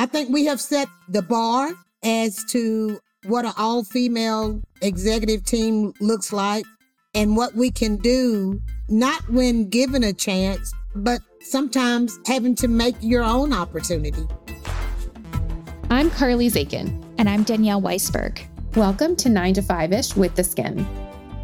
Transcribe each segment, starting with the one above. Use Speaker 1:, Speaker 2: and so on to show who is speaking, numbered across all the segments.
Speaker 1: I think we have set the bar as to what an all female executive team looks like and what we can do, not when given a chance, but sometimes having to make your own opportunity.
Speaker 2: I'm Carly Zakin.
Speaker 3: And I'm Danielle Weisberg.
Speaker 2: Welcome to 9 to 5 ish with the Skimm.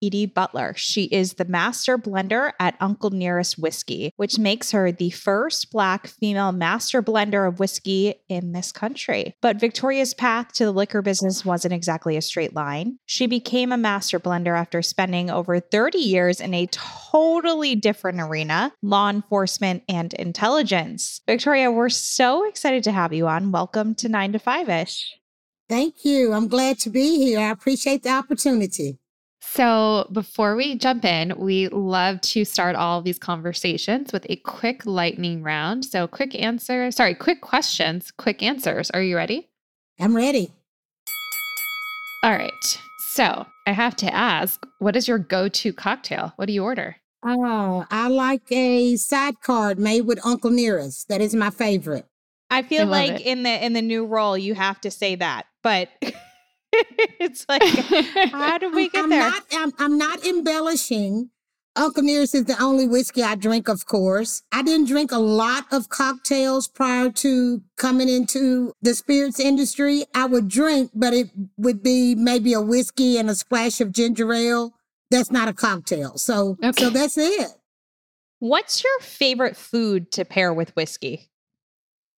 Speaker 4: Eady Butler. She is the master blender at Uncle Nearest Whiskey, which makes her the first Black female master blender of whiskey in this country. But Victoria's path to the liquor business wasn't exactly a straight line. She became a master blender after spending over 30 years in a totally different arena law enforcement and intelligence. Victoria, we're so excited to have you on. Welcome to 9 to 5 ish.
Speaker 1: Thank you. I'm glad to be here. I appreciate the opportunity.
Speaker 2: So, before we jump in, we love to start all of these conversations with a quick lightning round. So, quick answer, sorry, quick questions, quick answers. Are you ready?
Speaker 1: I'm ready.
Speaker 2: All right. So, I have to ask, what is your go to cocktail? What do you order?
Speaker 1: Oh, I like a sidecar made with Uncle Nearest. That is my favorite.
Speaker 4: I feel
Speaker 2: I
Speaker 4: like
Speaker 2: it.
Speaker 4: in the in the new role you have to say that, but it's like how do we get
Speaker 1: I'm
Speaker 4: there?
Speaker 1: Not, I'm, I'm not embellishing. Uncle Nearest is the only whiskey I drink, of course. I didn't drink a lot of cocktails prior to coming into the spirits industry. I would drink, but it would be maybe a whiskey and a splash of ginger ale. That's not a cocktail. So,
Speaker 2: Okay.
Speaker 1: so that's it.
Speaker 4: What's your favorite food to pair with whiskey?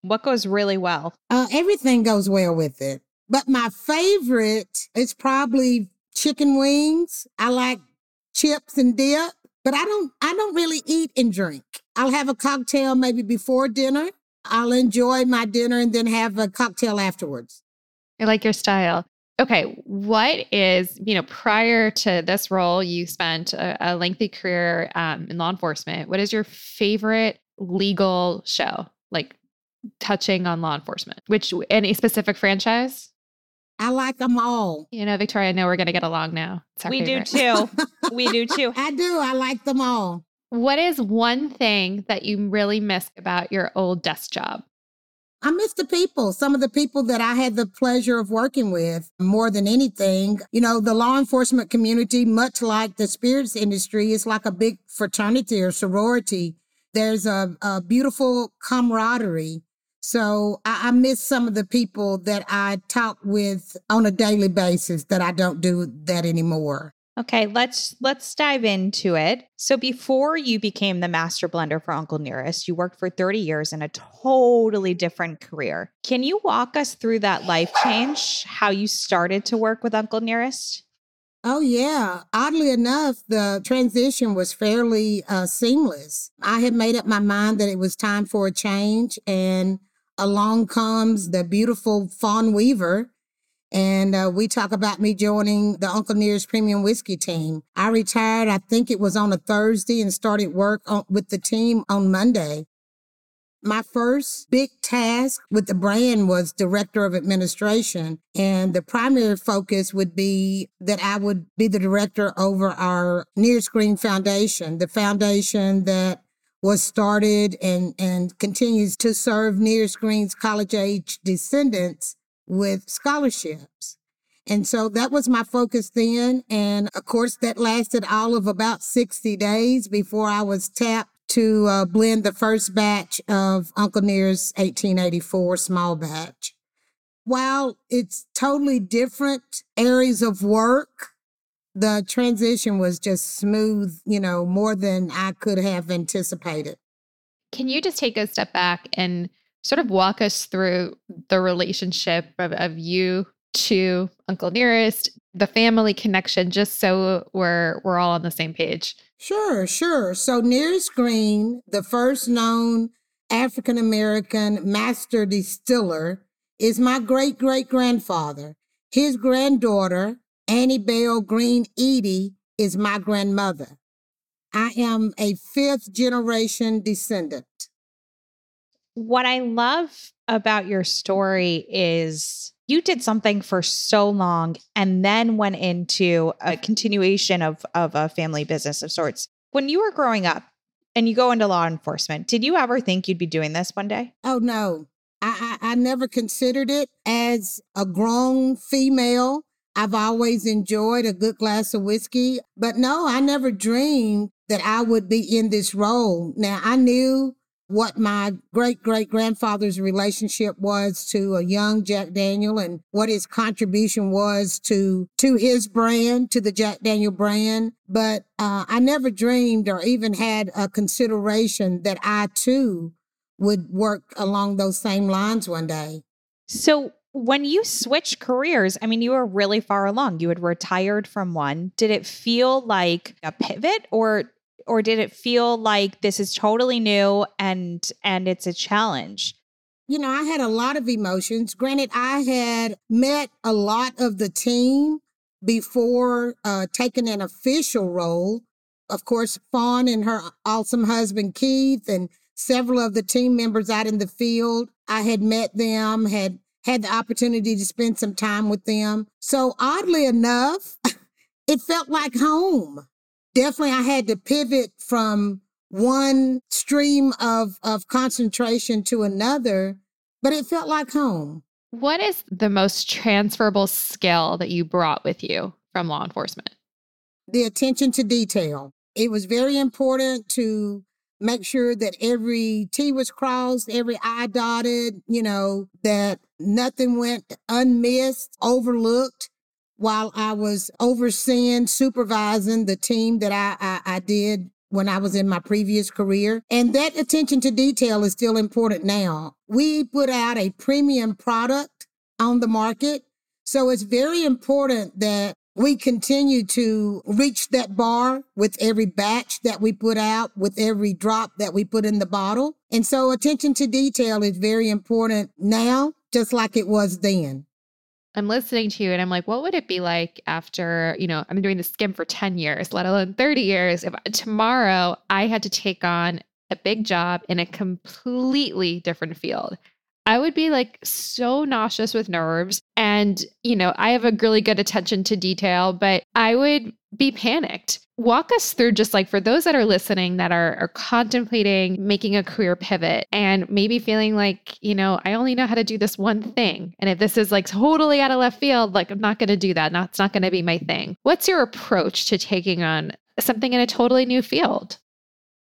Speaker 4: What goes really well?
Speaker 1: Uh, everything goes well with it. But my favorite is probably chicken wings. I like chips and dip, but I don't I don't really eat and drink. I'll have a cocktail maybe before dinner. I'll enjoy my dinner and then have a cocktail afterwards.
Speaker 2: I like your style. Okay, what is, you know, prior to this role, you spent a, a lengthy career um, in law enforcement. What is your favorite legal show, like touching on law enforcement? Which, any specific franchise?
Speaker 1: I like them all.
Speaker 2: You know, Victoria, I know we're going to get along now. It's our
Speaker 4: We do too. we do too.
Speaker 1: I do. I like them all.
Speaker 2: What is one thing that you really miss about your old desk job?
Speaker 1: I miss the people, some of the people that I had the pleasure of working with more than anything. You know, the law enforcement community, much like the spirits industry, is like a big fraternity or sorority. There's a, a beautiful camaraderie. So I, I miss some of the people that I talk with on a daily basis that I don't do that anymore.
Speaker 4: Okay, let's let's dive into it. So before you became the master blender for Uncle Nearest, you worked for 30 years in a totally different career. Can you walk us through that life change, how you started to work with Uncle Nearest?
Speaker 1: Oh, yeah. Oddly enough, the transition was fairly uh, seamless. I had made up my mind that it was time for a change, and along comes the beautiful Fawn Weaver. And uh, we talk about me joining the Uncle Nearest Premium Whiskey team. I retired, I think it was on a Thursday, and started work on, with the team on Monday. My first big task with the brand was director of administration. And the primary focus would be that I would be the director over our Nearest Green Foundation, the foundation that was started and, and continues to serve Nearest Green's college age descendants with scholarships. And so that was my focus then. And of course, that lasted all of about 60 days before I was tapped to uh, blend the first batch of Uncle Nearest 1884 small batch. While it's totally different areas of work, the transition was just smooth, you know, more than I could have anticipated.
Speaker 2: Can you just take a step back and sort of walk us through the relationship of, of you to Uncle Nearest, the family connection, just so we're we're all on the same page?
Speaker 1: Sure, sure. So Nearest Green, the first known African American master distiller, is my great great grandfather. His granddaughter, Annie Bell Green Eady is my grandmother. I am a fifth generation descendant.
Speaker 4: What I love about your story is you did something for so long and then went into a continuation of, of a family business of sorts. When you were growing up and you go into law enforcement, did you ever think you'd be doing this one day?
Speaker 1: Oh, no. I, I, I never considered it as a grown female. I've always enjoyed a good glass of whiskey, but no, I never dreamed that I would be in this role. Now, I knew what my great great grandfather's relationship was to a young Jack Daniel and what his contribution was to to his brand, to the Jack Daniel brand. But uh, I never dreamed or even had a consideration that I too would work along those same lines one day.
Speaker 4: So when you switched careers, I mean, you were really far along. You had retired from one. Did it feel like a pivot or or did it feel like this is totally new and and it's a challenge?
Speaker 1: You know, I had a lot of emotions. Granted, I had met a lot of the team before uh, taking an official role. Of course, Fawn and her awesome husband Keith, and several of the team members out in the field. I had met them, had had the opportunity to spend some time with them. So oddly enough, it felt like home definitely I had to pivot from one stream of, of concentration to another, but it felt like home.
Speaker 2: What is the most transferable skill that you brought with you from law enforcement?
Speaker 1: The attention to detail. It was very important to make sure that every T was crossed, every I dotted, you know, that nothing went unmissed, overlooked while I was overseeing, supervising the team that I, I, I did when I was in my previous career. And that attention to detail is still important now. We put out a premium product on the market. So it's very important that we continue to reach that bar with every batch that we put out, with every drop that we put in the bottle. And so attention to detail is very important now, just like it was then.
Speaker 2: I'm listening to you and I'm like, what would it be like after, you know, I'm doing the Skimm for 10 years, let alone 30 years, if tomorrow I had to take on a big job in a completely different field? I would be like so nauseous with nerves. And, you know, I have a really good attention to detail, but I would be panicked. Walk us through just like for those that are listening that are, are contemplating making a career pivot and maybe feeling like, you know, I only know how to do this one thing. And if this is like totally out of left field, like I'm not going to do that. Not, it's not going to be my thing. What's your approach to taking on something in a totally new field?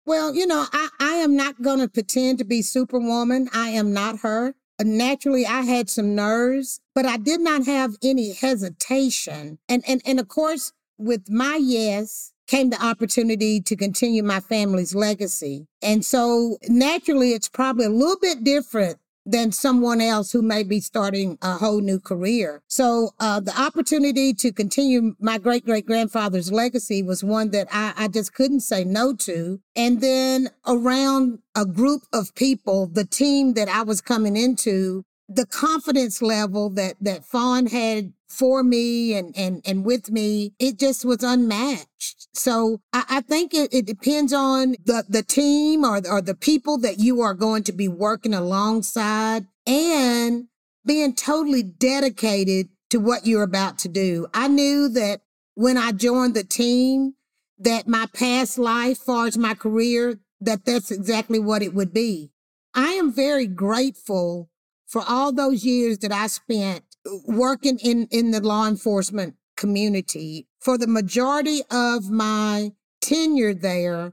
Speaker 1: Well, you know, I, I am not going to pretend to be Superwoman. I am not her. Uh, naturally, I had some nerves, but I did not have any hesitation. And, and, and of course, with my yes came the opportunity to continue my family's legacy. And so naturally, it's probably a little bit different than someone else who may be starting a whole new career. So uh, the opportunity to continue my great great grandfather's legacy was one that I, I just couldn't say no to. And then around a group of people, the team that I was coming into, the confidence level that that Fawn had for me and and and with me, it just was unmatched. So I, I think it, it depends on the the team or or the people that you are going to be working alongside and being totally dedicated to what you're about to do. I knew that when I joined the team that my past life, far as my career, that that's exactly what it would be. I am very grateful for all those years that I spent working in, in the law enforcement community, for the majority of my tenure there,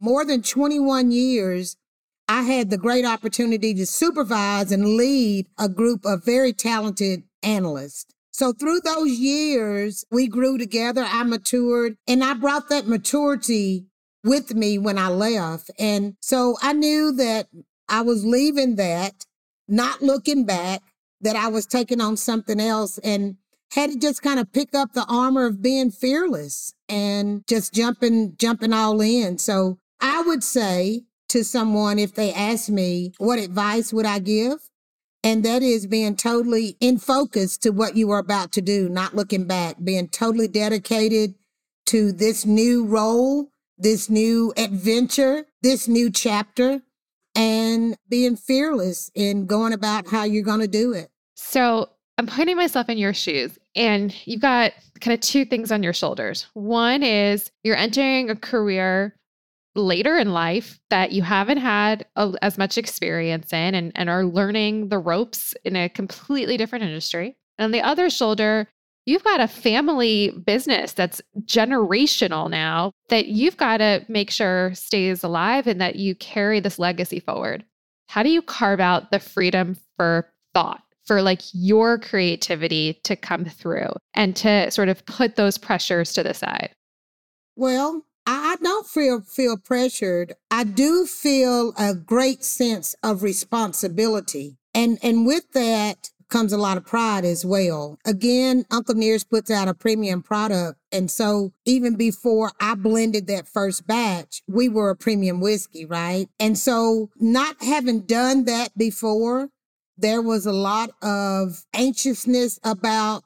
Speaker 1: more than 21 years, I had the great opportunity to supervise and lead a group of very talented analysts. So through those years, we grew together. I matured and I brought that maturity with me when I left. And so I knew that I was leaving that, not looking back, that I was taking on something else and had to just kind of pick up the armor of being fearless and just jumping, jumping all in. So I would say to someone, if they ask me, what advice would I give? And that is being totally in focus to what you are about to do, not looking back, being totally dedicated to this new role, this new adventure, this new chapter, and being fearless in going about how you're going to do it.
Speaker 2: So I'm putting myself in your shoes, and you've got kind of two things on your shoulders. One is you're entering a career later in life that you haven't had a, as much experience in and, and are learning the ropes in a completely different industry. And on the other shoulder, you've got a family business that's generational now that you've got to make sure stays alive and that you carry this legacy forward. How do you carve out the freedom for thought? For like your creativity to come through and to sort of put those pressures to the side?
Speaker 1: Well, I don't feel feel pressured. I do feel a great sense of responsibility. And and with that comes a lot of pride as well. Again, Uncle Nearest puts out a premium product. And so even before I blended that first batch, we were a premium whiskey, right? And so not having done that before, there was a lot of anxiousness about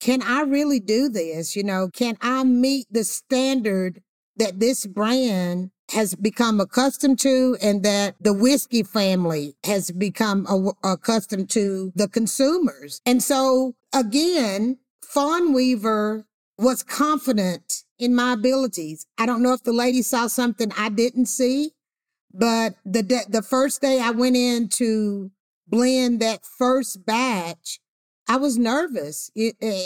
Speaker 1: can I really do this? You know, can I meet the standard that this brand has become accustomed to and that the whiskey family has become a, accustomed to the consumers. And so again, Fawn Weaver was confident in my abilities. I don't know if the lady saw something I didn't see, but the de- the first day I went in to blend that first batch, I was nervous,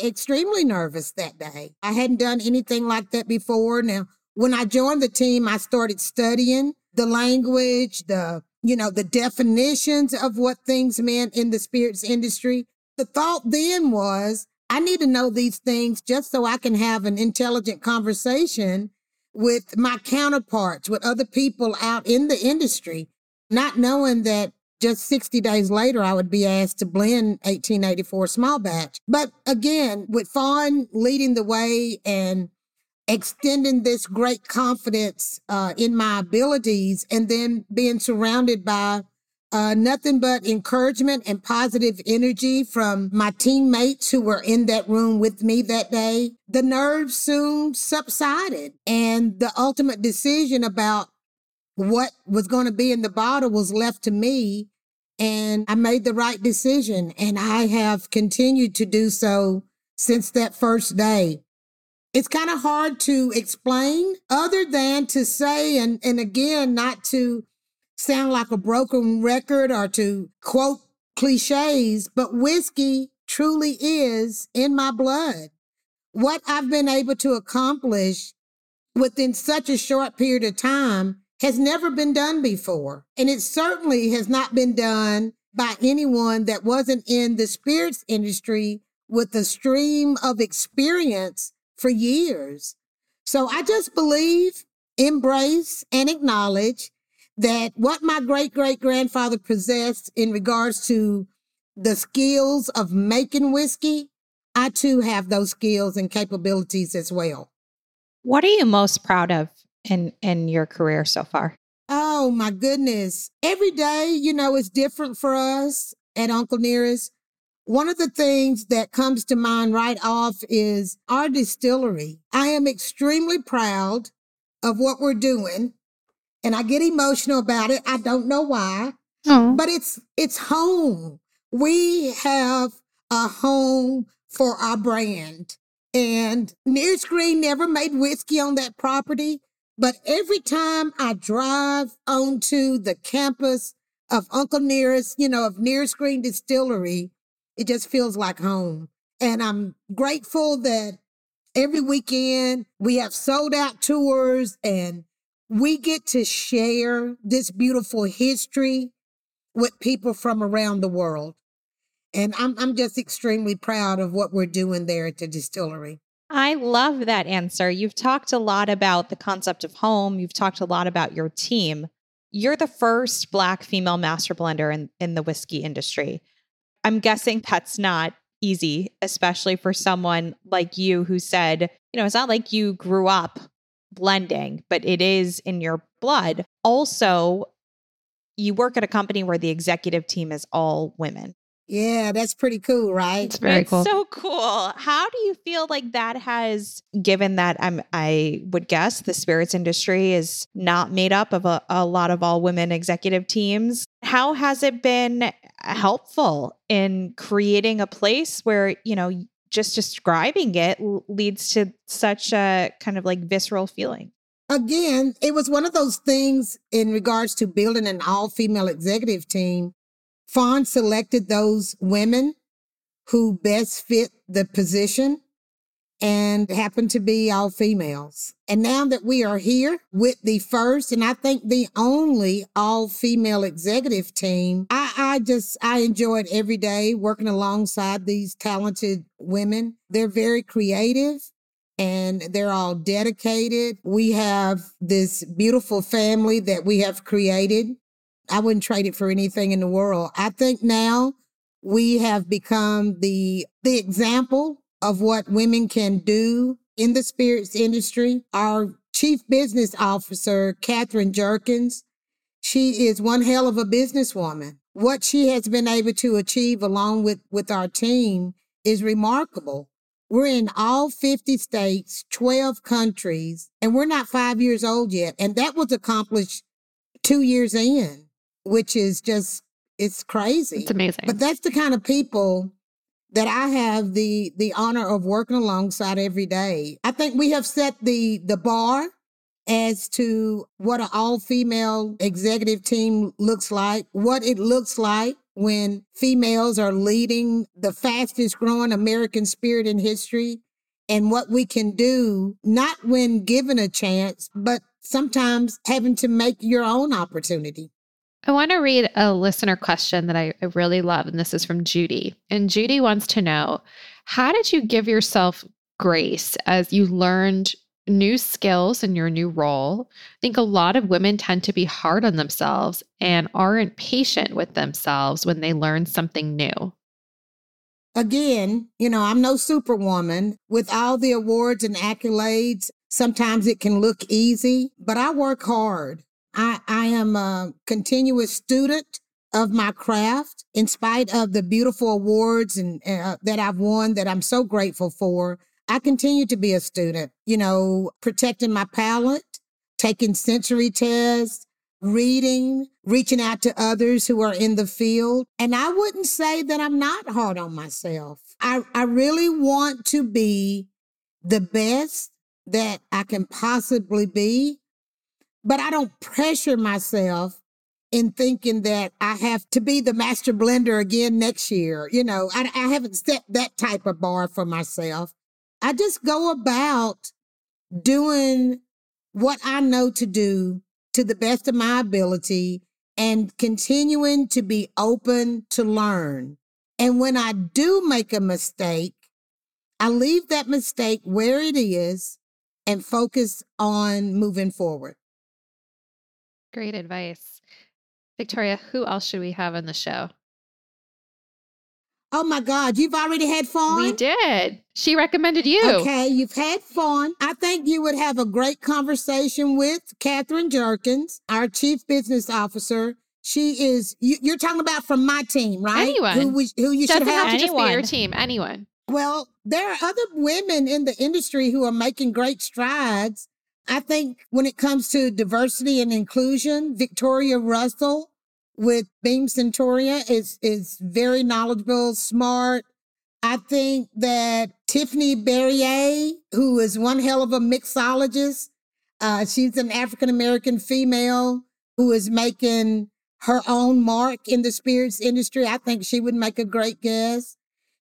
Speaker 1: extremely nervous that day. I hadn't done anything like that before. Now, when I joined the team, I started studying the language, the, you know, the definitions of what things meant in the spirits industry. The thought then was, I need to know these things just so I can have an intelligent conversation with my counterparts, with other people out in the industry, not knowing that just 60 days later, I would be asked to blend 1884 small batch. But again, with Fawn leading the way and extending this great confidence uh, in my abilities and then being surrounded by uh, nothing but encouragement and positive energy from my teammates who were in that room with me that day. The nerves soon subsided, and the ultimate decision about what was going to be in the bottle was left to me. And I made the right decision, and I have continued to do so since that first day it's kind of hard to explain other than to say and and again not to sound like a broken record or to quote cliches but whiskey truly is in my blood. What i've been able to accomplish within such a short period of time has never been done before and it certainly has not been done by anyone that wasn't in the spirits industry with a stream of experience for years. So I just believe, embrace, and acknowledge that what my great great grandfather possessed in regards to the skills of making whiskey, I too have those skills and capabilities as well.
Speaker 4: What are you most proud of in in your career so far?
Speaker 1: Oh my goodness. Every day, you know, is different for us at Uncle Nearest. One of the things that comes to mind right off is our distillery. I am extremely proud of what we're doing and I get emotional about it. I don't know why, oh. but it's it's home. We have a home for our brand. And Nearest Green never made whiskey on that property, but every time I drive onto the campus of Uncle Nearest, you know, of Nearest Green Distillery, it just feels like home. And I'm grateful that every weekend we have sold out tours and we get to share this beautiful history with people from around the world. And I'm, I'm just extremely proud of what we're doing there at the distillery.
Speaker 4: I love that answer. You've talked a lot about the concept of home. You've talked a lot about your team. You're the first Black female master blender in, in the whiskey industry. I'm guessing that's not easy, especially for someone like you who said, you know, it's not like you grew up blending, but it is in your blood. Also, you work at a company where the executive team is all women.
Speaker 1: Yeah, that's pretty cool, right?
Speaker 2: It's very
Speaker 4: it's
Speaker 2: cool.
Speaker 4: so cool. How do you feel like that has given that I'm I would guess the spirits industry is not made up of a, a lot of all women executive teams. How has it been helpful in creating a place where, you know, just describing it leads to such a kind of like visceral feeling?
Speaker 1: Again, it was one of those things in regards to building an all female executive team. Fawn selected those women who best fit the position and happened to be all females. And now that we are here with the first and I think the only all female executive team, I, I just, I enjoy it every day working alongside these talented women. They're very creative and they're all dedicated. We have this beautiful family that we have created. I wouldn't trade it for anything in the world. I think now we have become the the example of what women can do in the spirits industry. Our chief business officer, Katharine Jerkins, she is one hell of a businesswoman. What she has been able to achieve along with, with our team is remarkable. We're in all 50 states, 12 countries, and we're not five years old yet. And that was accomplished two years in, which is just, it's crazy.
Speaker 2: It's amazing.
Speaker 1: But that's the kind of people that I have the the honor of working alongside every day. I think we have set the the bar as to what an all female executive team looks like, what it looks like when females are leading the fastest growing American spirit in history and what we can do, not when given a chance, but sometimes having to make your own opportunity.
Speaker 2: I want to read a listener question that I, I really love, and this is from Judy. And Judy wants to know How did you give yourself grace as you learned new skills in your new role? I think a lot of women tend to be hard on themselves and aren't patient with themselves when they learn something new.
Speaker 1: Again, you know, I'm no superwoman. With all the awards and accolades, sometimes it can look easy, but I work hard. I, I am a continuous student of my craft in spite of the beautiful awards and uh, that I've won that I'm so grateful for. I continue to be a student, you know, protecting my palate, taking sensory tests, reading, reaching out to others who are in the field. And I wouldn't say that I'm not hard on myself. I, I really want to be the best that I can possibly be but I don't pressure myself in thinking that I have to be the master blender again next year. You know, I, I haven't set that type of bar for myself. I just go about doing what I know to do to the best of my ability and continuing to be open to learn. And when I do make a mistake, I leave that mistake where it is and focus on moving forward.
Speaker 2: Great advice. Victoria, who else should we have on the show?
Speaker 1: Oh my God, you've already had Fawn?
Speaker 2: We did. She recommended you.
Speaker 1: Okay, you've had Fawn. I think you would have a great conversation with Katharine Jerkins, our Chief Business Officer. She is, you, are talking about from my team, right?
Speaker 2: Anyone.
Speaker 1: Who, we, who you
Speaker 2: Doesn't
Speaker 1: should have.
Speaker 2: have to just be your team. Anyone.
Speaker 1: Well, there are other women in the industry who are making great strides. I think when it comes to diversity and inclusion, Victoria Russell with Beam Suntory is is very knowledgeable, smart. I think that Tiffany Berrier, who is one hell of a mixologist, uh, she's an African American female who is making her own mark in the spirits industry. I think she would make a great guest.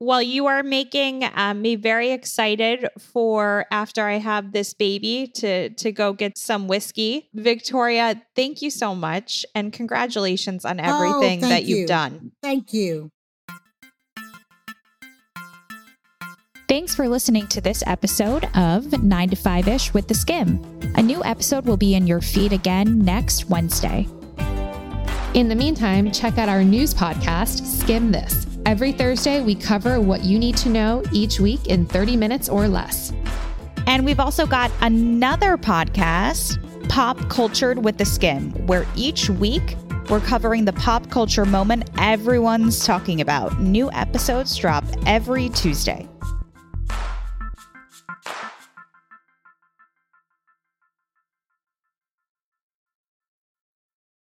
Speaker 4: Well, you are making um, me very excited for after I have this baby to to go get some whiskey. Victoria, thank you so much, and congratulations on everything
Speaker 1: thank
Speaker 4: that you've
Speaker 1: you.
Speaker 4: done.
Speaker 1: Thank you.
Speaker 3: Thanks for listening to this episode of 9 to 5 ish with the Skimm. A new episode will be in your feed again next Wednesday.
Speaker 2: In the meantime, check out our news podcast, Skimm This. Every Thursday, we cover what you need to know each week in 30 minutes or less.
Speaker 4: And we've also got another podcast, Pop Cultured with the Skimm, where each week We're covering the pop culture moment everyone's talking about. New episodes drop every Tuesday.